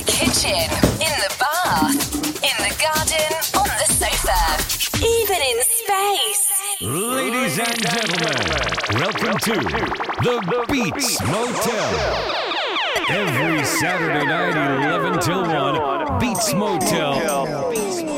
the kitchen, in the bath, in the garden, on the sofa, even in space. Ladies and gentlemen, welcome to the Beats Motel. Every Saturday night, 11 till 1, Beats Motel.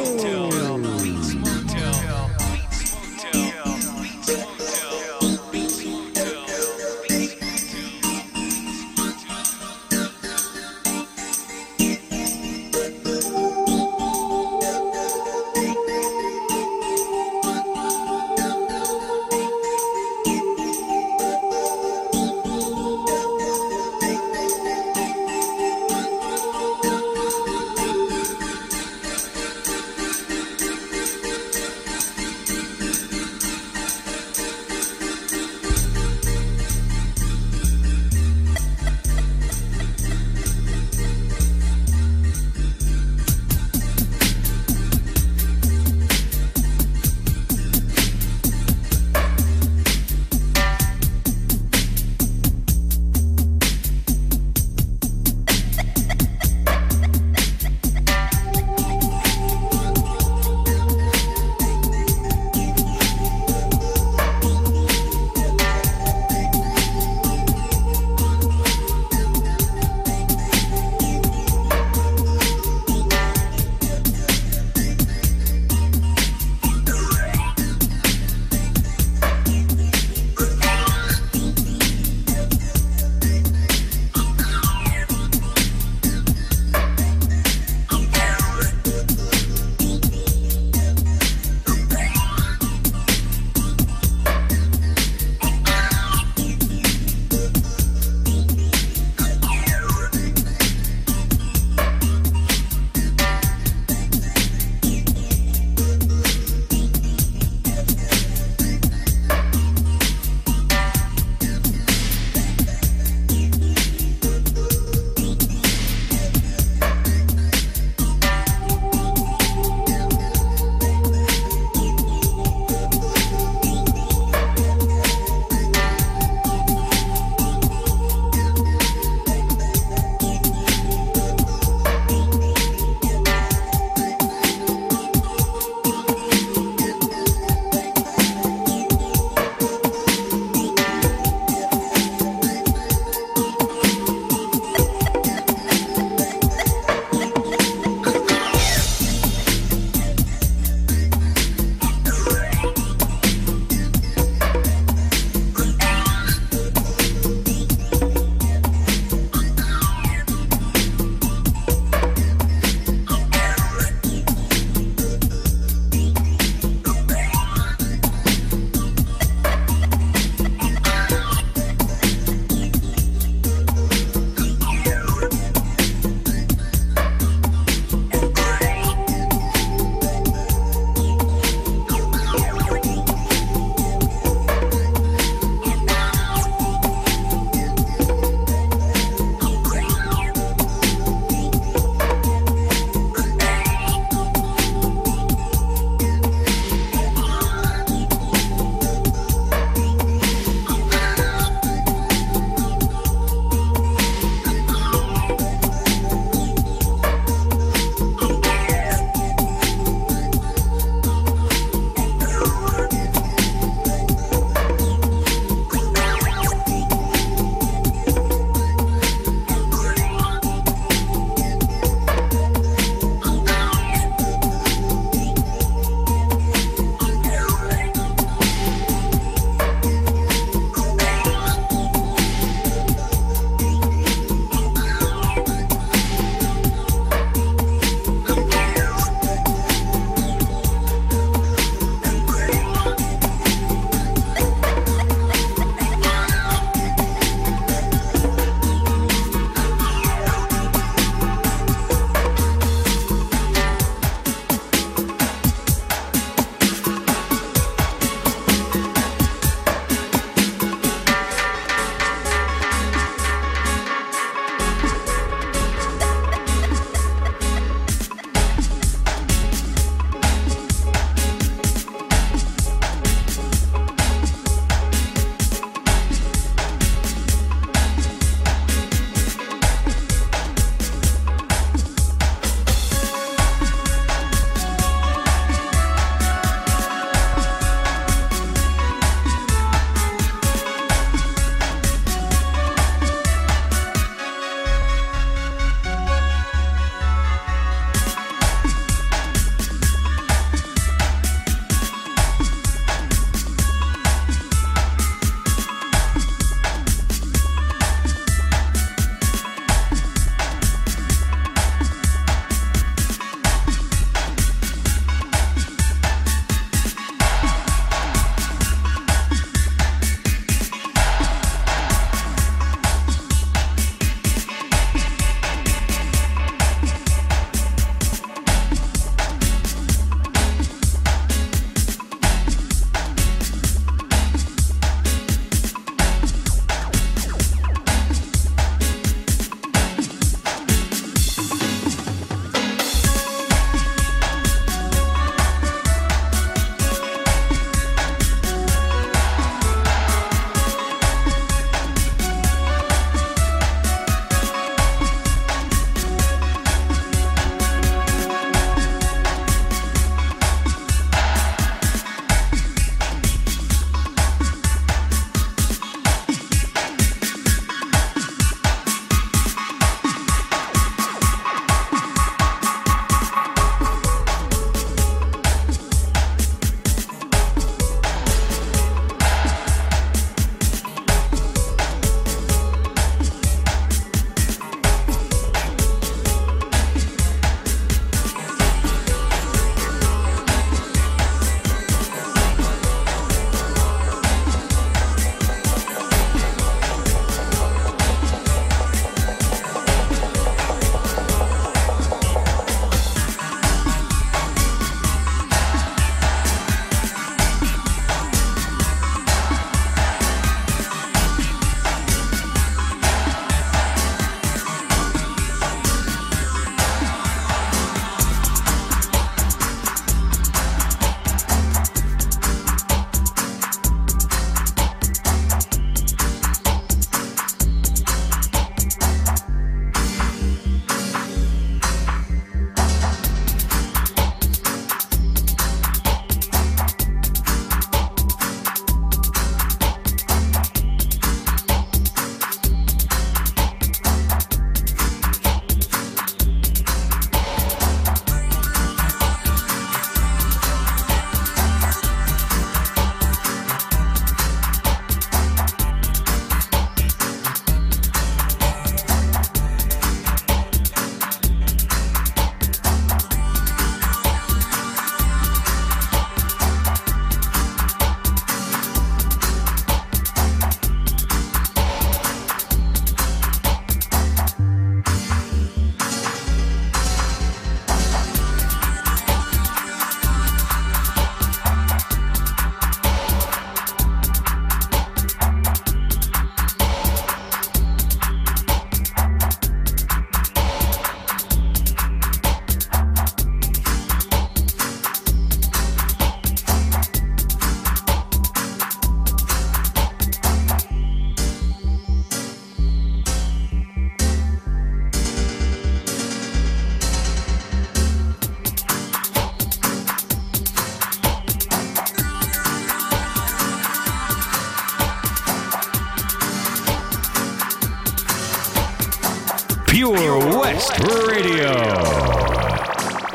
West Radio.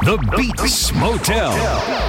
The Beats Motel.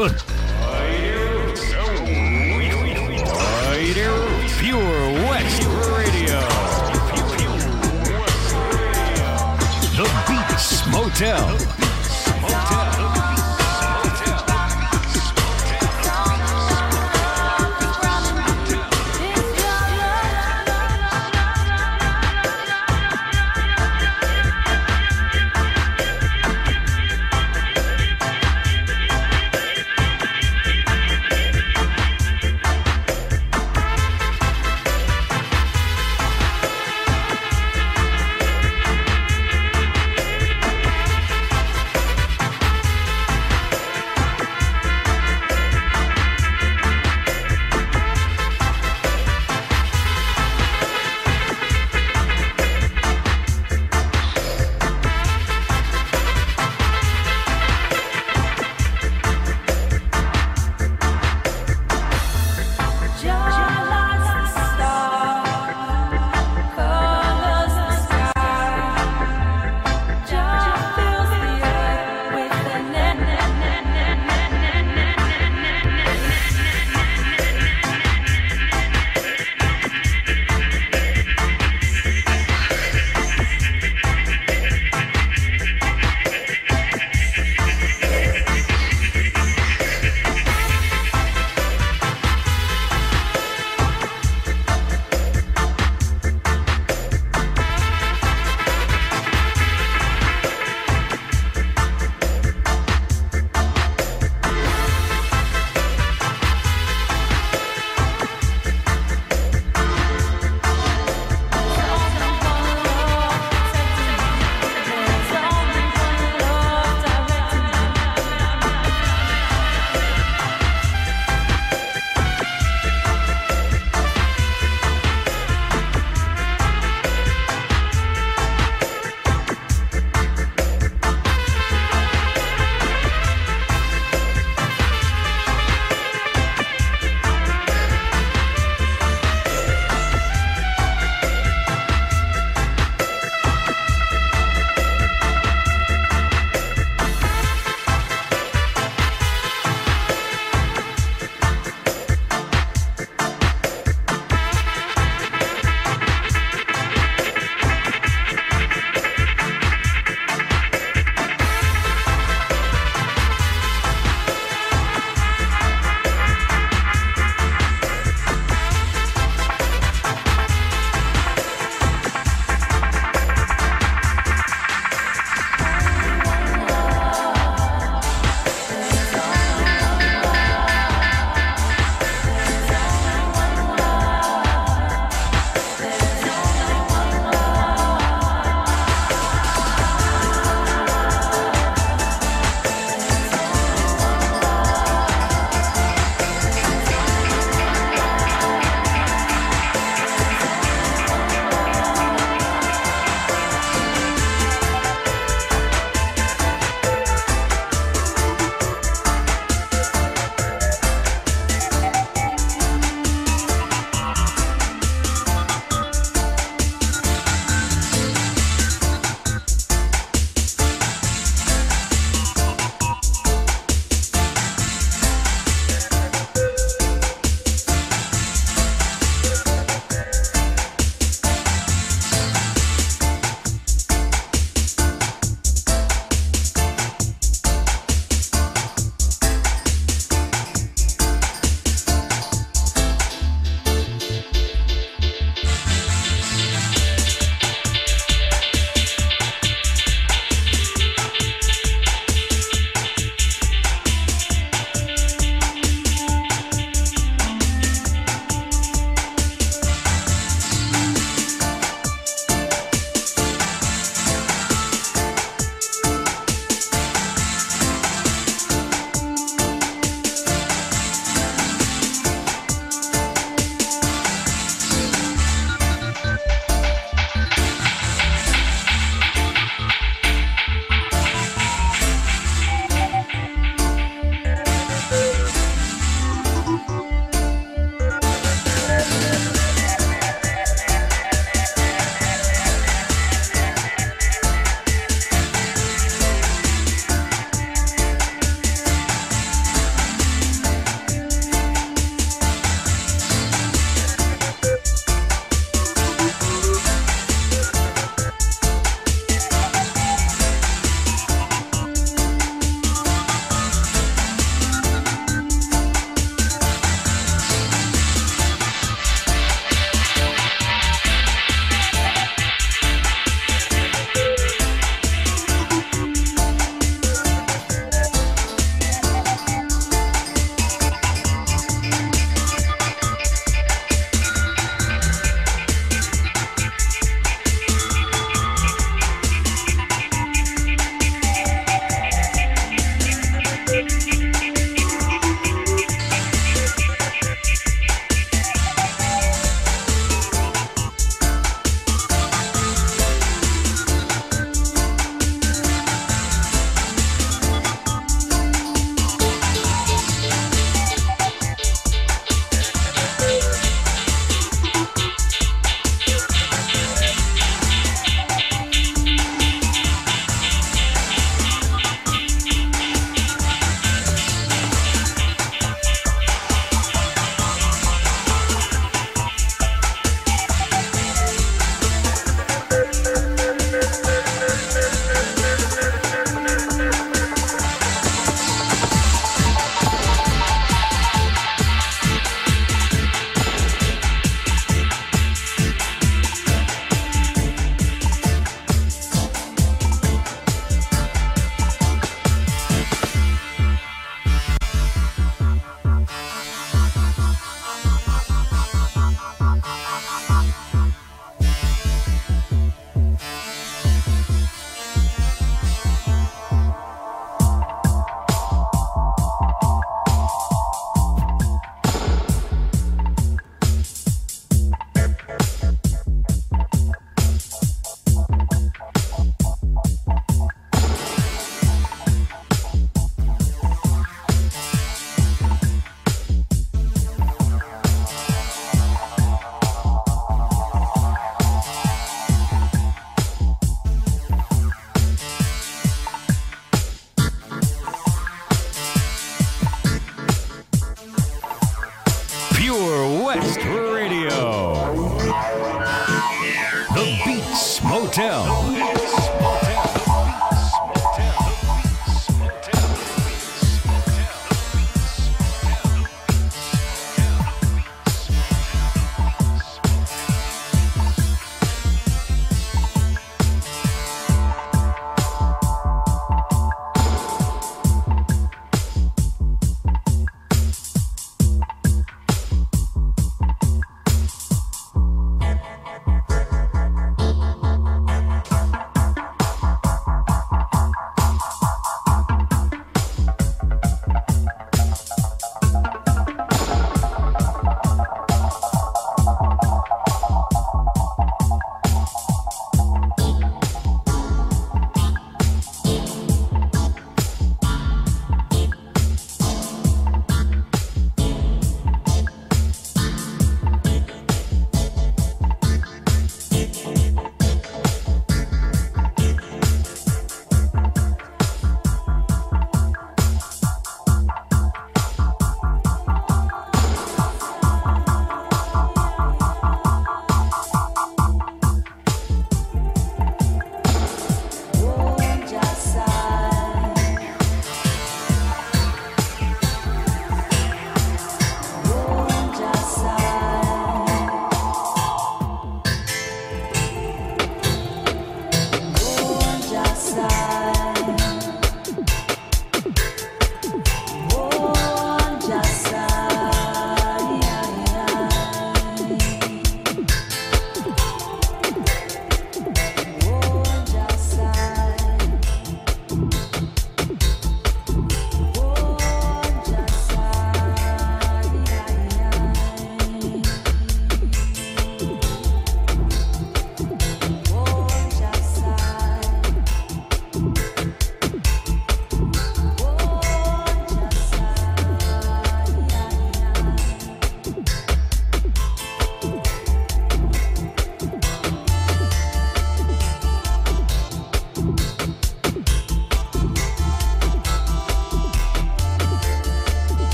Swamps.